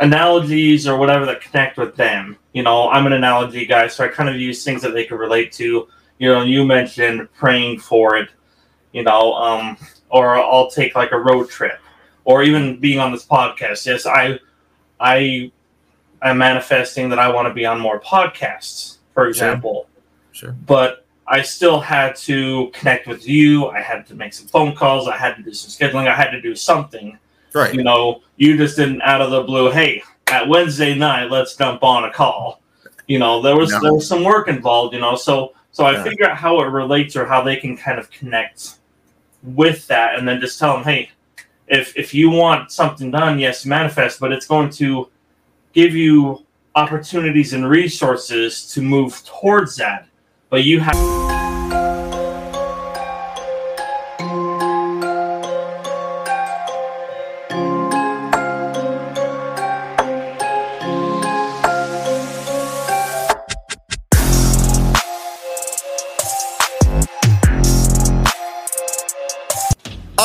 analogies or whatever that connect with them. You know, I'm an analogy guy, so I kind of use things that they can relate to. You know, you mentioned praying for it, you know, um, or I'll take like a road trip, or even being on this podcast. Yes, I, I, am manifesting that I want to be on more podcasts, for example. Sure. sure. But I still had to connect with you. I had to make some phone calls. I had to do some scheduling. I had to do something. Right. You know, you just didn't out of the blue, hey, at Wednesday night, let's jump on a call. You know, there was no. there was some work involved, you know. So so I yeah. figure out how it relates or how they can kind of connect with that and then just tell them, hey, if if you want something done, yes, manifest, but it's going to give you opportunities and resources to move towards that but you have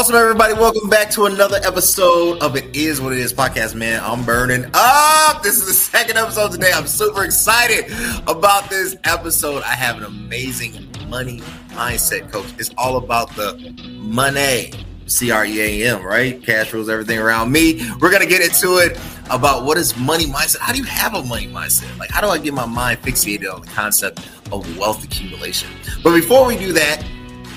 Awesome, everybody. Welcome back to another episode of It Is What It Is podcast, man. I'm burning up. This is the second episode today. I'm super excited about this episode. I have an amazing money mindset coach. It's all about the money. C R E A M, right? Cash rules everything around me. We're going to get into it about what is money mindset. How do you have a money mindset? Like, how do I get my mind fixated on the concept of wealth accumulation? But before we do that,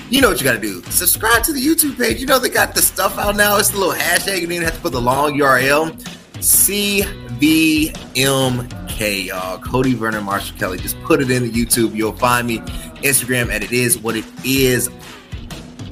you know what you got to do. Subscribe to the YouTube page. You know they got the stuff out now. It's the little hashtag. You didn't even have to put the long URL. CVMK, y'all. Cody Vernon Marshall Kelly. Just put it in the YouTube. You'll find me. Instagram at it is what it is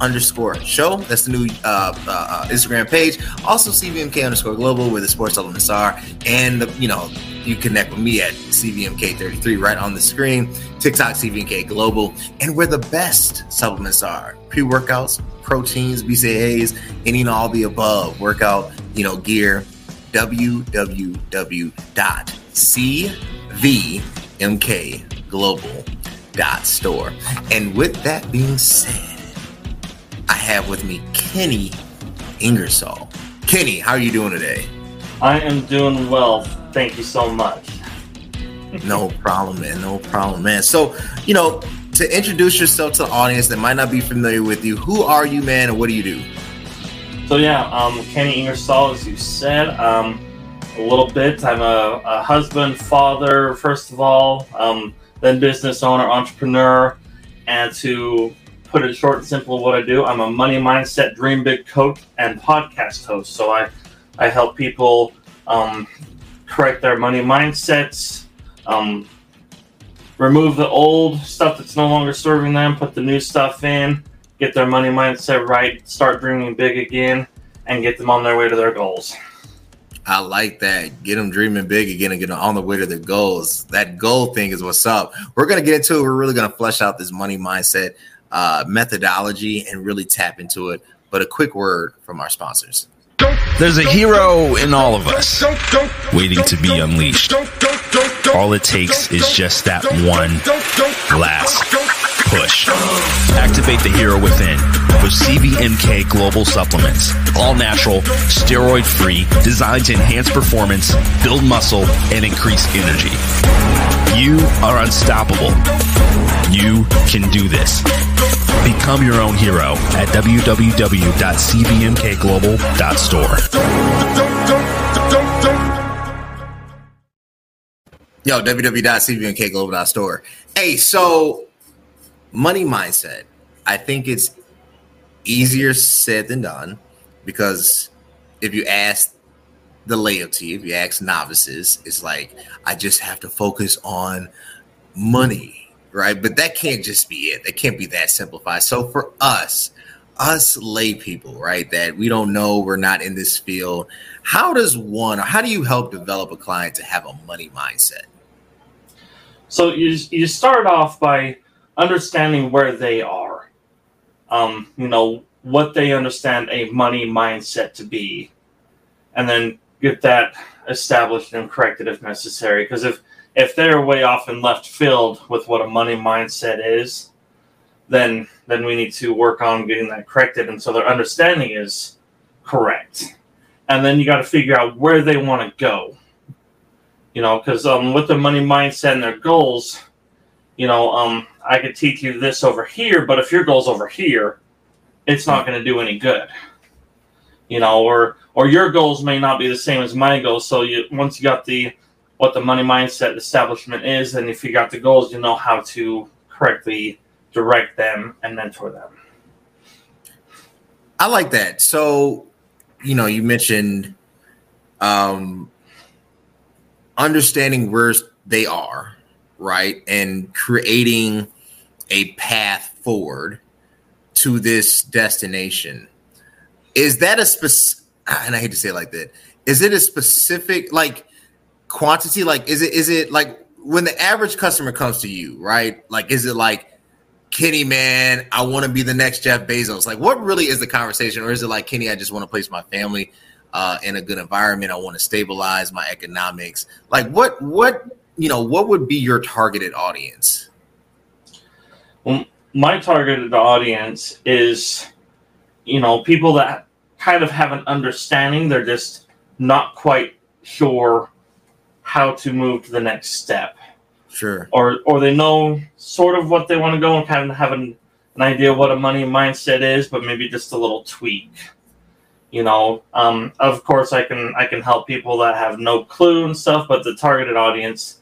underscore show. That's the new uh, uh, Instagram page. Also CVMK underscore global where the sports supplements are. And, the, you know, you connect with me at CVMK33 right on the screen. TikTok CVMK global. And where the best supplements are. Pre-workouts, proteins, BCAAs, any and all the above workout, you know, gear. www.cvmkglobal.store. And with that being said, I have with me Kenny Ingersoll. Kenny, how are you doing today? I am doing well. Thank you so much. no problem, man. No problem, man. So, you know, to introduce yourself to the audience that might not be familiar with you, who are you, man, and what do you do? So, yeah, um, Kenny Ingersoll, as you said, um, a little bit. I'm a, a husband, father, first of all, um, then business owner, entrepreneur, and to put it short and simple what I do. I'm a money mindset, dream big coach, and podcast host. So I, I help people um, correct their money mindsets, um, remove the old stuff that's no longer serving them, put the new stuff in, get their money mindset right, start dreaming big again, and get them on their way to their goals. I like that. Get them dreaming big again and get them on the way to their goals. That goal thing is what's up. We're going to get into it. We're really going to flesh out this money mindset uh, methodology and really tap into it. But a quick word from our sponsors. There's a hero in all of us waiting to be unleashed. All it takes is just that one last push. Activate the hero within with CVMK Global Supplements. All natural, steroid free, designed to enhance performance, build muscle, and increase energy. You are unstoppable. You can do this. Become your own hero at www.cvmkglobal.store. Yo, www.cvmkglobal.store. Hey, so money mindset. I think it's easier said than done because if you ask the laity, if you ask novices, it's like I just have to focus on money, right? But that can't just be it. That can't be that simplified. So for us, us lay people, right, that we don't know, we're not in this field, how does one, or how do you help develop a client to have a money mindset? So you you start off by understanding where they are. Um, you know what they understand a money mindset to be, and then get that established and corrected if necessary. Because if if they're way off in left field with what a money mindset is, then then we need to work on getting that corrected, and so their understanding is correct. And then you got to figure out where they want to go. You know, because um, with the money mindset and their goals, you know, um, I could teach you this over here, but if your goal's over here, it's not going to do any good. You know, or or your goals may not be the same as my goals. So you once you got the what the money mindset establishment is, and if you got the goals, you know how to correctly direct them and mentor them. I like that. So, you know, you mentioned um understanding where they are, right? And creating a path forward to this destination. Is that a specific and I hate to say it like that. Is it a specific like quantity? Like is it is it like when the average customer comes to you, right? Like is it like Kenny, man, I want to be the next Jeff Bezos. Like, what really is the conversation? Or is it like, Kenny, I just want to place my family uh, in a good environment. I want to stabilize my economics. Like, what, what, you know, what would be your targeted audience? Well, my targeted audience is, you know, people that kind of have an understanding. They're just not quite sure how to move to the next step. Sure. Or or they know sort of what they want to go and kind of have an, an idea what a money mindset is, but maybe just a little tweak. You know, um, of course, I can I can help people that have no clue and stuff, but the targeted audience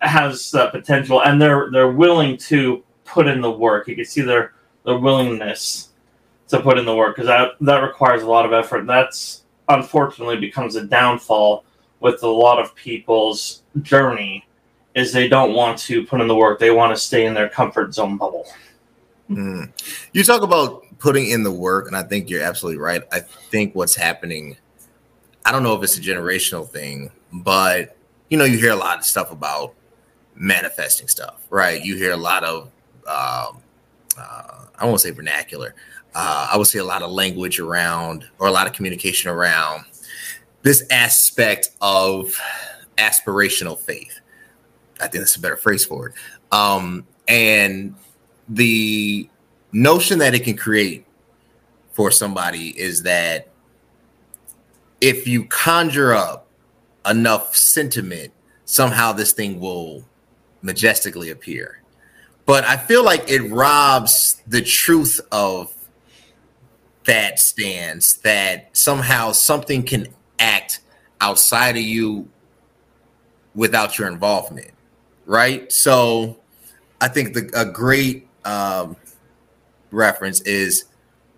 has that potential, and they're they're willing to put in the work. You can see their their willingness to put in the work because that that requires a lot of effort. That's unfortunately becomes a downfall with a lot of people's journey is they don't want to put in the work. They want to stay in their comfort zone bubble. Mm. You talk about putting in the work, and I think you're absolutely right. I think what's happening, I don't know if it's a generational thing, but you know, you hear a lot of stuff about manifesting stuff, right? You hear a lot of, um, uh, I won't say vernacular. Uh, I would say a lot of language around, or a lot of communication around this aspect of aspirational faith I think that's a better phrase for it. Um, and the notion that it can create for somebody is that if you conjure up enough sentiment, somehow this thing will majestically appear. But I feel like it robs the truth of that stance that somehow something can act outside of you without your involvement right? So I think the a great um, reference is,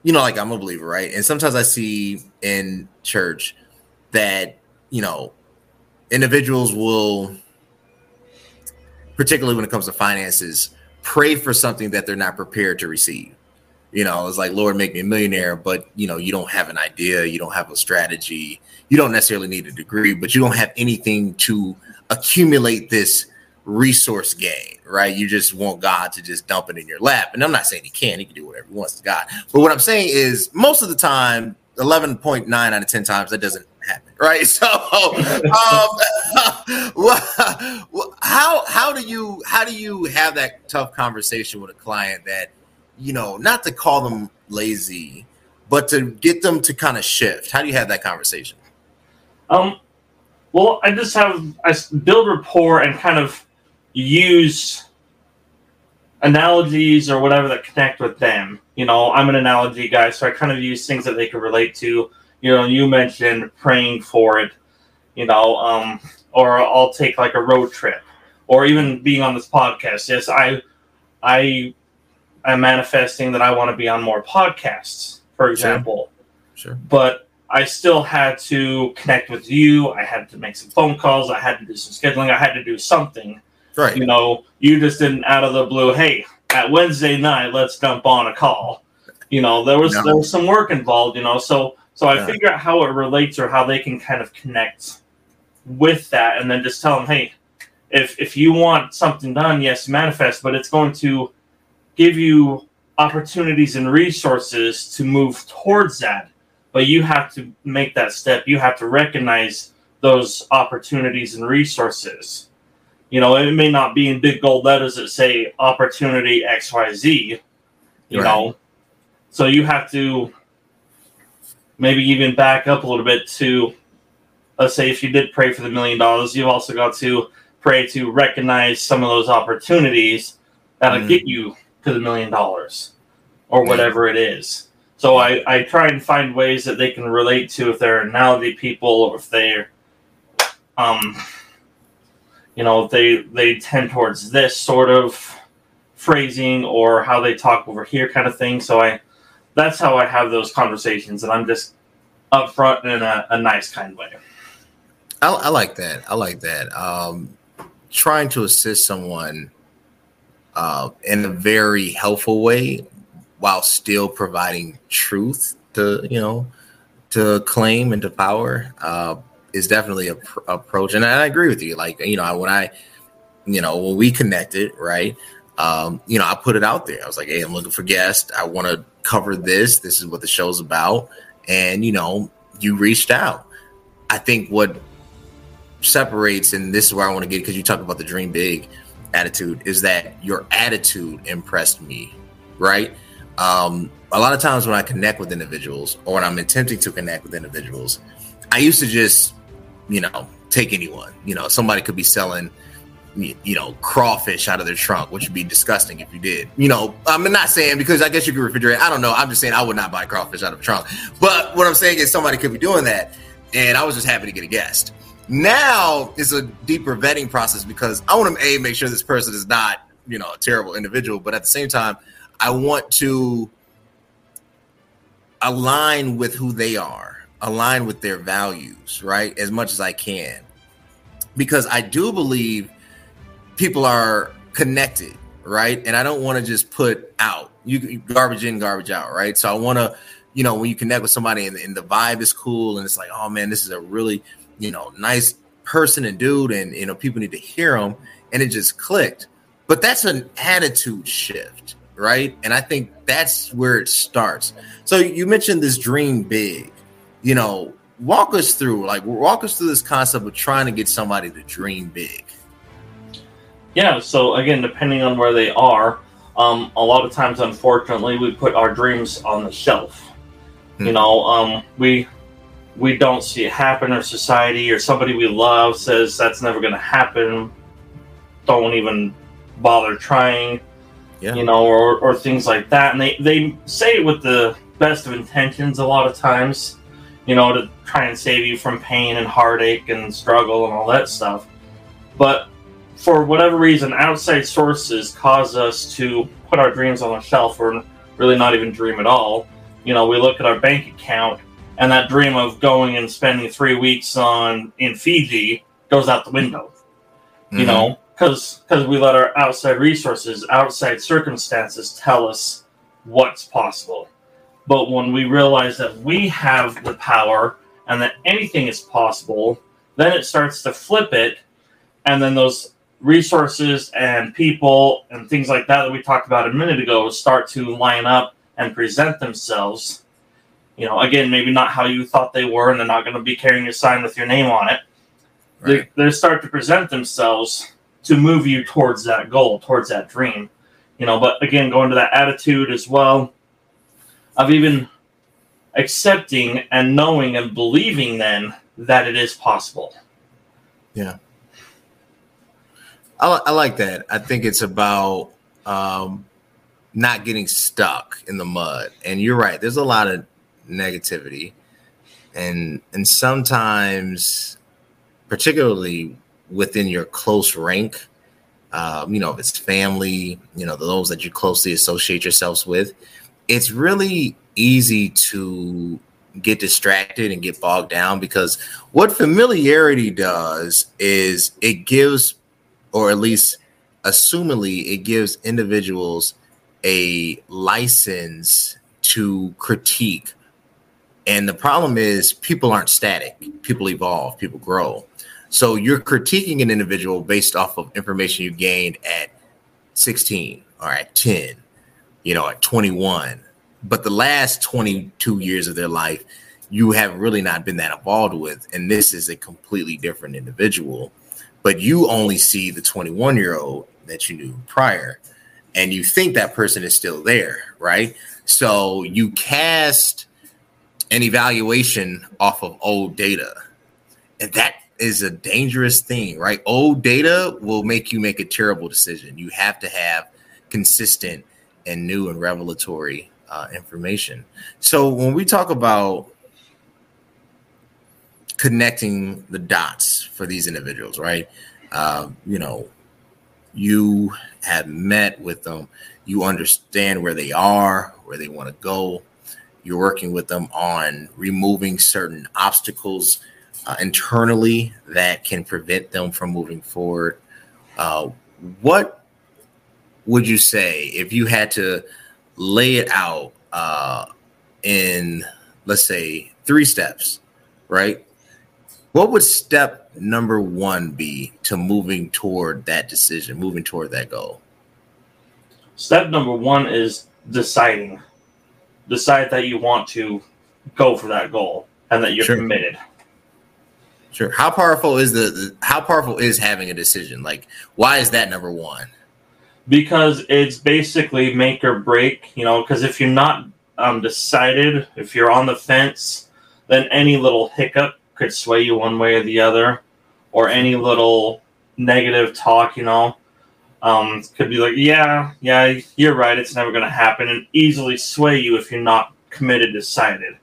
you know, like I'm a believer, right? And sometimes I see in church that you know individuals will, particularly when it comes to finances, pray for something that they're not prepared to receive. You know, it's like Lord, make me a millionaire, but you know, you don't have an idea, you don't have a strategy, you don't necessarily need a degree, but you don't have anything to accumulate this resource gain, right? You just want God to just dump it in your lap. And I'm not saying he can, he can do whatever he wants to God. But what I'm saying is most of the time, 11.9 out of 10 times that doesn't happen, right? So um, how how do you how do you have that tough conversation with a client that you know, not to call them lazy, but to get them to kind of shift? How do you have that conversation? Um well, I just have I build rapport and kind of use analogies or whatever that connect with them. You know, I'm an analogy guy, so I kind of use things that they can relate to. You know, you mentioned praying for it, you know, um, or I'll take like a road trip, or even being on this podcast. Yes, I, I, I'm manifesting that I want to be on more podcasts, for example. Sure. sure. But I still had to connect with you. I had to make some phone calls. I had to do some scheduling. I had to do something Right. You know, you just didn't out of the blue, hey, at Wednesday night, let's jump on a call. You know, there was no. there was some work involved, you know. So so I yeah. figure out how it relates or how they can kind of connect with that and then just tell them, hey, if if you want something done, yes, manifest, but it's going to give you opportunities and resources to move towards that. But you have to make that step. You have to recognize those opportunities and resources you know, it may not be in big gold letters that say opportunity XYZ, you right. know. So you have to maybe even back up a little bit to let's say if you did pray for the million dollars, you've also got to pray to recognize some of those opportunities that'll mm. get you to the million dollars or whatever it is. So I, I try and find ways that they can relate to if they're analogy people or if they're um you know they they tend towards this sort of phrasing or how they talk over here kind of thing. So I that's how I have those conversations and I'm just upfront in a, a nice kind way. I, I, like that. I like that. Um, trying to assist someone uh, in a very helpful way while still providing truth to you know to claim and to power uh, is definitely a pr- approach. And I agree with you. Like you know when I you know when we connected, right? Um, you know I put it out there. I was like, hey, I'm looking for guests. I want to cover this. This is what the show's about. And you know you reached out. I think what separates, and this is where I want to get because you talk about the dream big attitude, is that your attitude impressed me, right? Um, a lot of times when I connect with individuals or when I'm attempting to connect with individuals, I used to just, you know, take anyone. You know, somebody could be selling, you know, crawfish out of their trunk, which would be disgusting if you did. You know, I'm not saying because I guess you could refrigerate. I don't know. I'm just saying I would not buy crawfish out of a trunk. But what I'm saying is somebody could be doing that, and I was just happy to get a guest. Now it's a deeper vetting process because I want to a make sure this person is not you know a terrible individual, but at the same time, I want to align with who they are, align with their values, right, as much as I can, because I do believe people are connected, right, and I don't want to just put out you garbage in, garbage out, right. So I want to, you know, when you connect with somebody and, and the vibe is cool, and it's like, oh man, this is a really you know, nice person and dude, and you know, people need to hear them, and it just clicked. But that's an attitude shift, right? And I think that's where it starts. So you mentioned this dream big, you know, walk us through, like, walk us through this concept of trying to get somebody to dream big. Yeah. So again, depending on where they are, um, a lot of times, unfortunately, we put our dreams on the shelf. Hmm. You know, um, we we don't see it happen or society or somebody we love says that's never going to happen don't even bother trying yeah. you know or, or things like that and they, they say it with the best of intentions a lot of times you know to try and save you from pain and heartache and struggle and all that stuff but for whatever reason outside sources cause us to put our dreams on the shelf or really not even dream at all you know we look at our bank account and that dream of going and spending three weeks on in Fiji goes out the window. Mm-hmm. You know, because because we let our outside resources, outside circumstances tell us what's possible. But when we realize that we have the power and that anything is possible, then it starts to flip it, and then those resources and people and things like that that we talked about a minute ago start to line up and present themselves you know, again, maybe not how you thought they were, and they're not going to be carrying a sign with your name on it. Right. They, they start to present themselves to move you towards that goal, towards that dream. You know, but again, going to that attitude as well of even accepting and knowing and believing then that it is possible. Yeah. I, I like that. I think it's about um, not getting stuck in the mud. And you're right. There's a lot of negativity and and sometimes particularly within your close rank um, you know if it's family you know those that you closely associate yourselves with it's really easy to get distracted and get bogged down because what familiarity does is it gives or at least assumingly it gives individuals a license to critique and the problem is people aren't static. People evolve, people grow. So you're critiquing an individual based off of information you gained at 16 or at 10, you know, at 21. But the last 22 years of their life, you have really not been that involved with. And this is a completely different individual. But you only see the 21 year old that you knew prior. And you think that person is still there, right? So you cast an evaluation off of old data. and that is a dangerous thing, right? Old data will make you make a terrible decision. You have to have consistent and new and revelatory uh, information. So when we talk about connecting the dots for these individuals, right? Uh, you know, you have met with them, you understand where they are, where they want to go. You're working with them on removing certain obstacles uh, internally that can prevent them from moving forward. Uh, what would you say if you had to lay it out uh, in, let's say, three steps, right? What would step number one be to moving toward that decision, moving toward that goal? Step number one is deciding. Decide that you want to go for that goal and that you're sure. committed. Sure. How powerful is the, the how powerful is having a decision? Like, why is that number one? Because it's basically make or break. You know, because if you're not um, decided, if you're on the fence, then any little hiccup could sway you one way or the other, or any little negative talk, you know, um, could be like, yeah, yeah, you're right, it's never going to happen, and easily sway you if you're not committed, decided.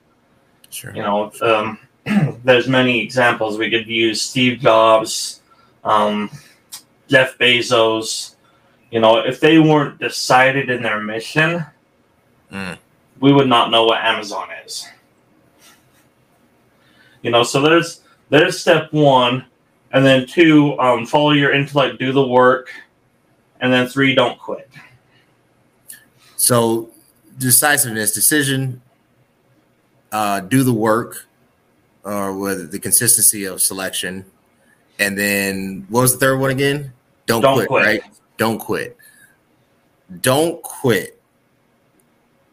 Sure. You know, um, there's many examples we could use Steve Jobs, um, Jeff Bezos. You know, if they weren't decided in their mission, mm. we would not know what Amazon is. You know, so there's there's step one, and then two, um, follow your intellect, do the work, and then three, don't quit. So decisiveness, decision, uh, do the work, or with the consistency of selection. And then what was the third one again? Don't, Don't quit, quit, right? Don't quit. Don't quit.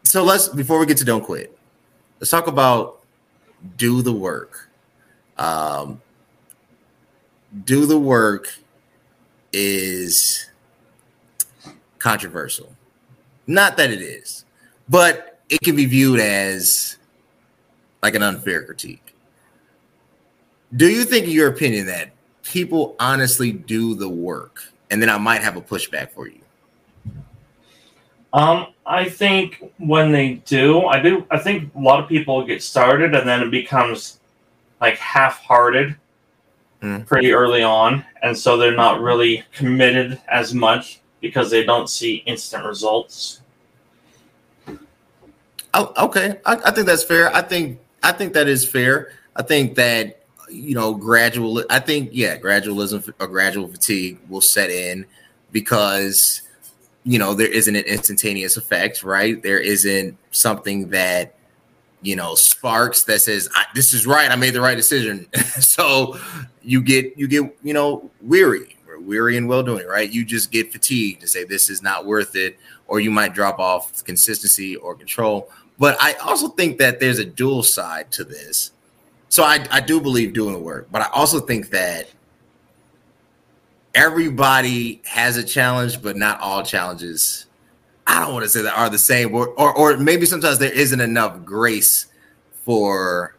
So let's before we get to don't quit, let's talk about do the work. Um, do the work is controversial. Not that it is, but it can be viewed as like an unfair critique. Do you think, in your opinion, that people honestly do the work? And then I might have a pushback for you. Um, I think when they do, I do. I think a lot of people get started and then it becomes like half-hearted mm. pretty early on, and so they're not really committed as much because they don't see instant results. Oh, okay. I, I think that's fair. I think I think that is fair. I think that you know, gradual. I think yeah, gradualism or gradual fatigue will set in because you know there isn't an instantaneous effect, right? There isn't something that you know sparks that says this is right. I made the right decision. so you get you get you know weary, weary and well doing, right? You just get fatigued to say this is not worth it, or you might drop off consistency or control. But I also think that there's a dual side to this so I, I do believe doing the work, but I also think that everybody has a challenge, but not all challenges. I don't want to say that are the same, or, or, or maybe sometimes there isn't enough grace for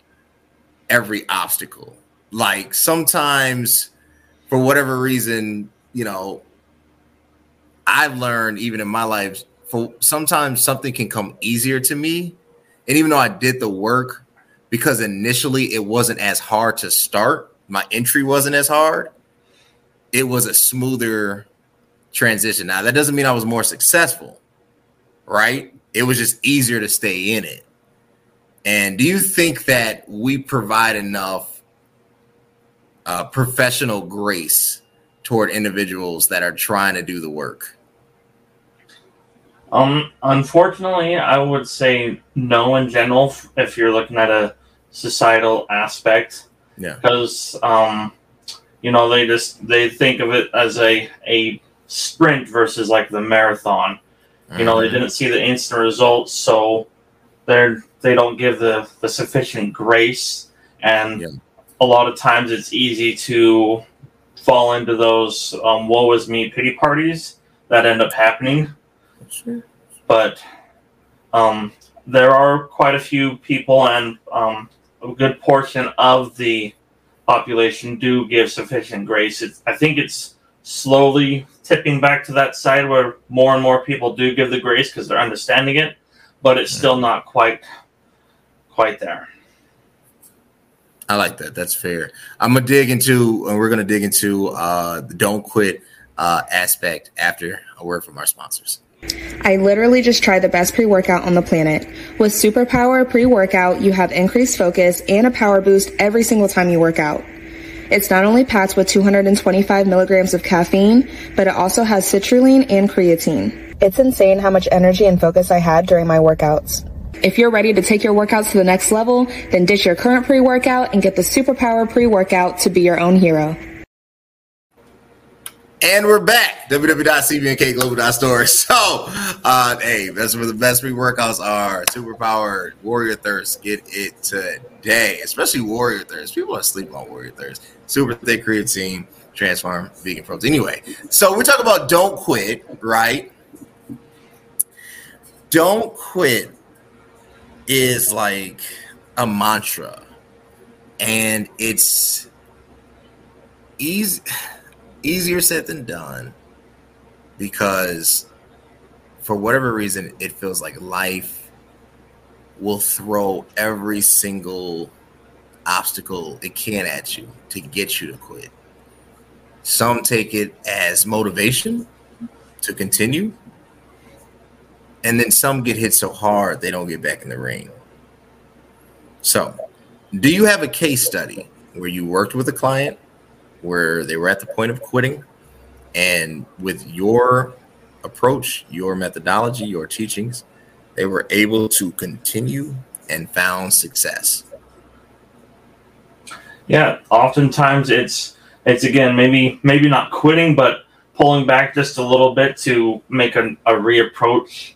every obstacle. Like sometimes, for whatever reason, you know, I've learned even in my life, for sometimes something can come easier to me, and even though I did the work, because initially it wasn't as hard to start. My entry wasn't as hard. It was a smoother transition. Now, that doesn't mean I was more successful, right? It was just easier to stay in it. And do you think that we provide enough uh, professional grace toward individuals that are trying to do the work? Um, unfortunately, I would say no in general. If you're looking at a societal aspect. Yeah. Because um, you know they just they think of it as a a sprint versus like the marathon. Mm-hmm. You know they mm-hmm. didn't see the instant results, so they're they don't give the the sufficient grace, and yeah. a lot of times it's easy to fall into those um, "woe is me" pity parties that end up happening. Sure. But um, there are quite a few people and um, a good portion of the population do give sufficient grace. It's, I think it's slowly tipping back to that side where more and more people do give the grace because they're understanding it, but it's still not quite quite there. I like that. That's fair. I'm gonna dig into, and we're gonna dig into uh, the don't quit uh, aspect after a word from our sponsors. I literally just tried the best pre workout on the planet. With Superpower pre workout, you have increased focus and a power boost every single time you work out. It's not only packed with 225 milligrams of caffeine, but it also has citrulline and creatine. It's insane how much energy and focus I had during my workouts. If you're ready to take your workouts to the next level, then ditch your current pre workout and get the Superpower pre workout to be your own hero. And we're back. www.cvmkglobal.store. So, uh, hey, that's where the best free workouts are. Superpower, Warrior Thirst. Get it today, especially Warrior Thirst. People are sleeping on Warrior Thirst. Super thick creatine, transform, vegan protein. Anyway, so we talk about don't quit, right? Don't quit is like a mantra, and it's easy easier said than done because for whatever reason it feels like life will throw every single obstacle it can at you to get you to quit. Some take it as motivation to continue and then some get hit so hard they don't get back in the ring. So do you have a case study where you worked with a client where they were at the point of quitting. And with your approach, your methodology, your teachings, they were able to continue and found success. Yeah, oftentimes it's it's again maybe maybe not quitting, but pulling back just a little bit to make a, a reapproach,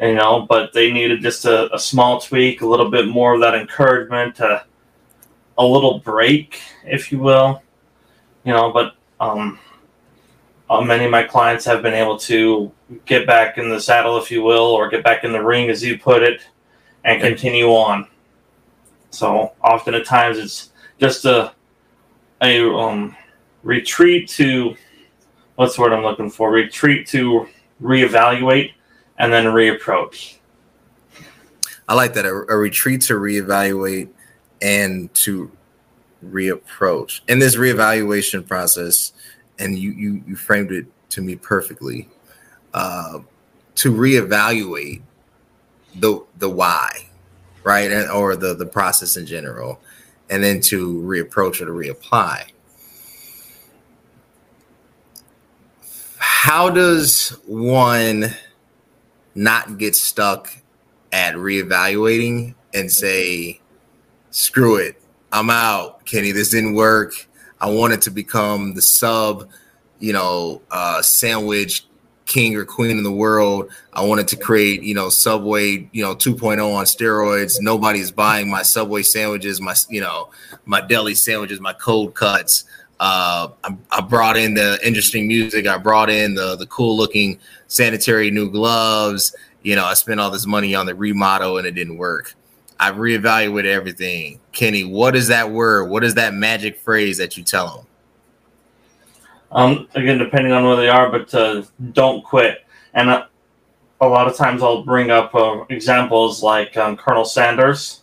you know. But they needed just a, a small tweak, a little bit more of that encouragement, a, a little break, if you will you know, but um, uh, many of my clients have been able to get back in the saddle, if you will, or get back in the ring, as you put it, and continue on. So often at times it's just a a um, retreat to what's the word I'm looking for? Retreat to reevaluate and then reapproach. I like that a, a retreat to reevaluate and to reapproach in this reevaluation process and you you, you framed it to me perfectly uh, to reevaluate the the why right and, or the the process in general and then to reapproach or to reapply. How does one not get stuck at reevaluating and say screw it I'm out, Kenny. This didn't work. I wanted to become the sub, you know, uh, sandwich king or queen in the world. I wanted to create, you know, Subway, you know, 2.0 on steroids. Nobody's buying my Subway sandwiches, my, you know, my deli sandwiches, my cold cuts. Uh, I, I, brought in the interesting music. I brought in the the cool looking sanitary new gloves. You know, I spent all this money on the remodel and it didn't work. I've reevaluated everything. Kenny, what is that word? What is that magic phrase that you tell them? Um, again, depending on where they are, but uh, don't quit. And uh, a lot of times I'll bring up uh, examples like um, Colonel Sanders.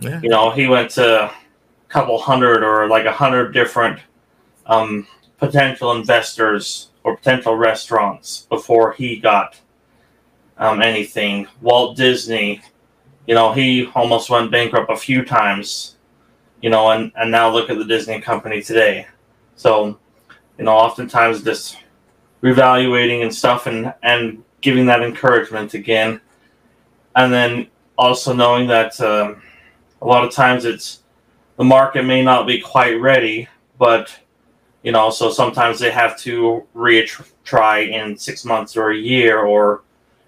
Yeah. You know, he went to a couple hundred or like a hundred different um, potential investors or potential restaurants before he got um, anything. Walt Disney, you know, he almost went bankrupt a few times, you know, and, and now look at the Disney company today. So, you know, oftentimes just revaluating and stuff and, and giving that encouragement again. And then also knowing that uh, a lot of times it's the market may not be quite ready, but you know, so sometimes they have to retry in six months or a year, or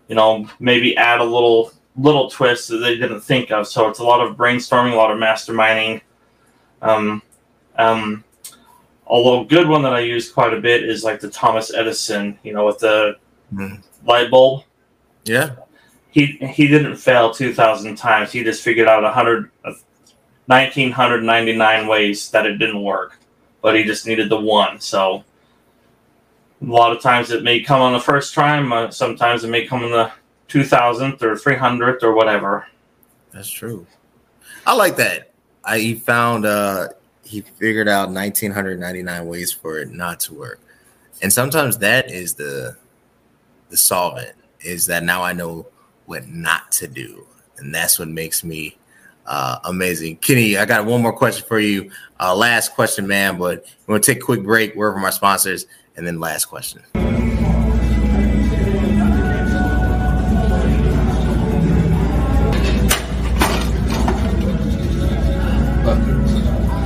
you know, maybe add a little little twists that they didn't think of. So it's a lot of brainstorming, a lot of masterminding. Um, um, although good one that I use quite a bit is like the Thomas Edison, you know, with the mm. light bulb. Yeah. He he didn't fail two thousand times. He just figured out a hundred 1999 ways that it didn't work, but he just needed the one. So a lot of times it may come on the first try, uh, sometimes it may come in the 2000th or 300th or whatever. That's true. I like that. I he found uh he figured out 1999 ways for it not to work. And sometimes that is the the solvent is that now I know what not to do. And that's what makes me uh, amazing. Kenny, I got one more question for you. Uh, last question, man, but we're going to take a quick break, word from our sponsors, and then last question.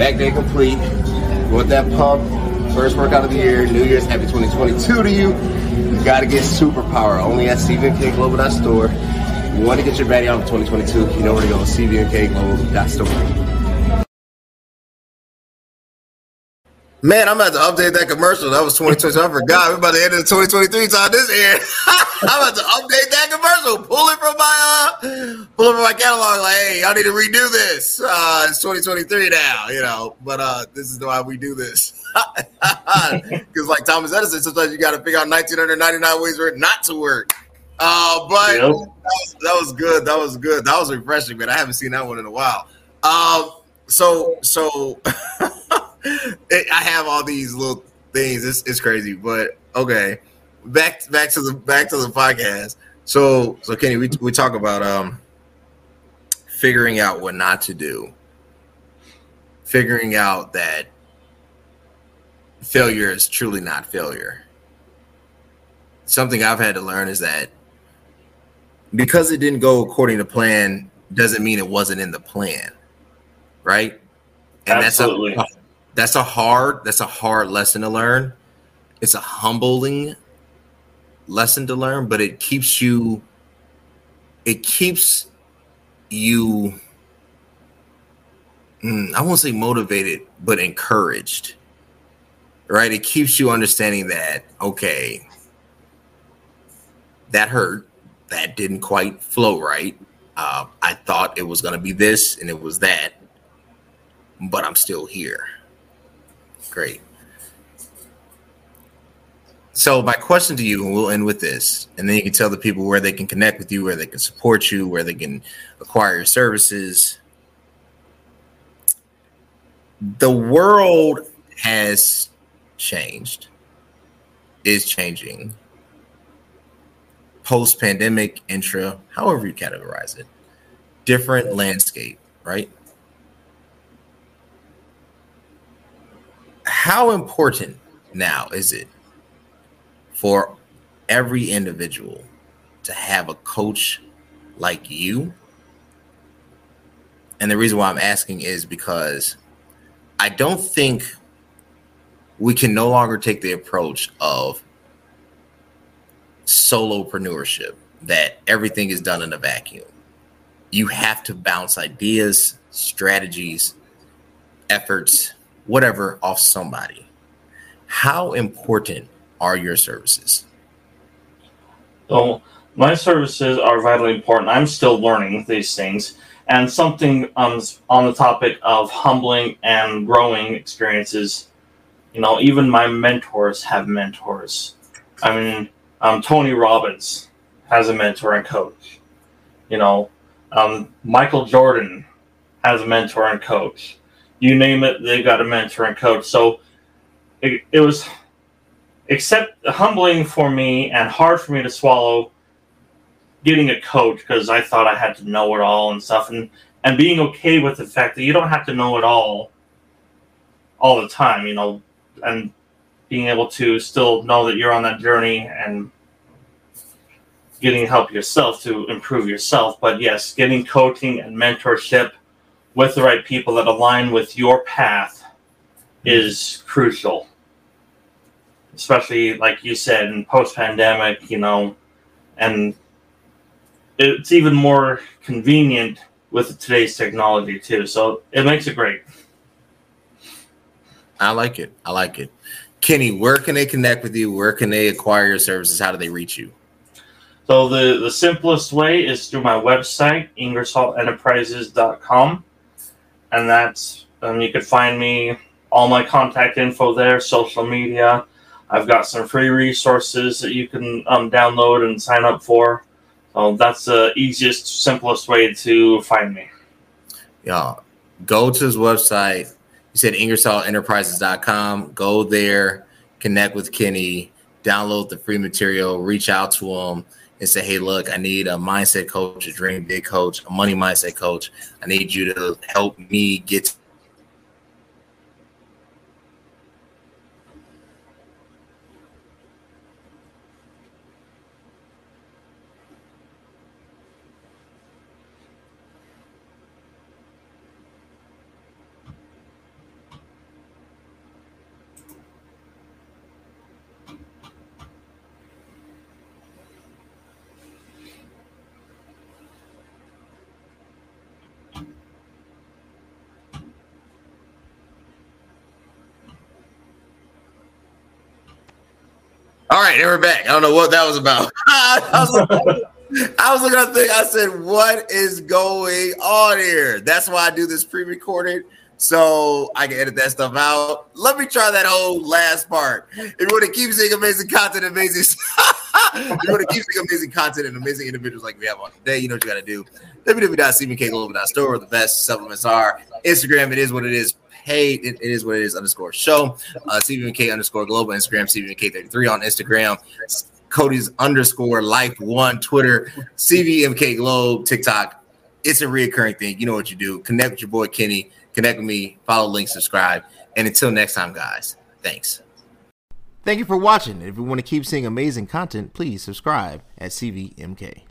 Back day complete. With that pump, first workout of the year, New Year's Happy 2022 to you. You got to get superpower only at CVMKGlobal.store. You want to get your body on for 2022, you know where to go, CVMKGlobal.store. Man, I'm about to update that commercial. That was 2020. I forgot. We're about to end the 2023 time this year. I'm about to update that commercial. Pull it from my uh pull it from my catalog. Like, hey, y'all need to redo this. Uh it's 2023 now, you know. But uh this is why we do this. Because like Thomas Edison, sometimes you gotta figure out 1999 ways for it not to work. Uh but yep. that, was, that was good. That was good. That was refreshing, man. I haven't seen that one in a while. Um so so I have all these little things. It's, it's crazy, but okay. Back back to the back to the podcast. So so Kenny, we we talk about um figuring out what not to do. Figuring out that failure is truly not failure. Something I've had to learn is that because it didn't go according to plan doesn't mean it wasn't in the plan. Right? And Absolutely. that's a, that's a hard that's a hard lesson to learn. It's a humbling lesson to learn but it keeps you it keeps you mm, i won't say motivated but encouraged right? It keeps you understanding that okay that hurt that didn't quite flow right. Uh, i thought it was going to be this and it was that but i'm still here Great. So my question to you, and we'll end with this, and then you can tell the people where they can connect with you, where they can support you, where they can acquire your services. The world has changed, is changing. Post pandemic, intra, however you categorize it, different landscape, right? How important now is it for every individual to have a coach like you? And the reason why I'm asking is because I don't think we can no longer take the approach of solopreneurship that everything is done in a vacuum. You have to bounce ideas, strategies, efforts, whatever off somebody. How important are your services? So, my services are vitally important. I'm still learning these things. And something on the topic of humbling and growing experiences, you know, even my mentors have mentors. I mean, um, Tony Robbins has a mentor and coach. You know, um, Michael Jordan has a mentor and coach you name it, they've got a mentor and coach. So it, it was except humbling for me and hard for me to swallow getting a coach because I thought I had to know it all and stuff and and being okay with the fact that you don't have to know it all all the time, you know, and being able to still know that you're on that journey and getting help yourself to improve yourself. But yes, getting coaching and mentorship – with the right people that align with your path is crucial. Especially like you said in post pandemic, you know, and it's even more convenient with today's technology too. So it makes it great. I like it. I like it. Kenny, where can they connect with you? Where can they acquire your services? How do they reach you? So the, the simplest way is through my website, ingersollenterprises.com and that's um, you can find me all my contact info there, social media. I've got some free resources that you can um, download and sign up for. So that's the easiest, simplest way to find me. Yeah, go to his website. You said IngersollEnterprises.com. Go there, connect with Kenny, download the free material, reach out to him and say, hey, look, I need a mindset coach, a dream big coach, a money mindset coach. I need you to help me get All right, and we're back. I don't know what that was about. I, was looking, I was looking at the thing. I said, "What is going on here?" That's why I do this pre-recorded, so I can edit that stuff out. Let me try that whole last part. If you want to keep seeing amazing content, amazing, if you want to keep seeing amazing content and amazing individuals like we have on today, you know what you got to do. www.cvmkglobal.store, the best supplements are. Instagram, it is what it is hey, it, it is what it is underscore show. Uh, CVMK underscore global Instagram, CVMK33 on Instagram. Cody's underscore life one Twitter, CVMK Globe, TikTok. It's a reoccurring thing. You know what you do. Connect with your boy Kenny. Connect with me. Follow, link, subscribe. And until next time, guys. Thanks. Thank you for watching. If you want to keep seeing amazing content, please subscribe at CVMK.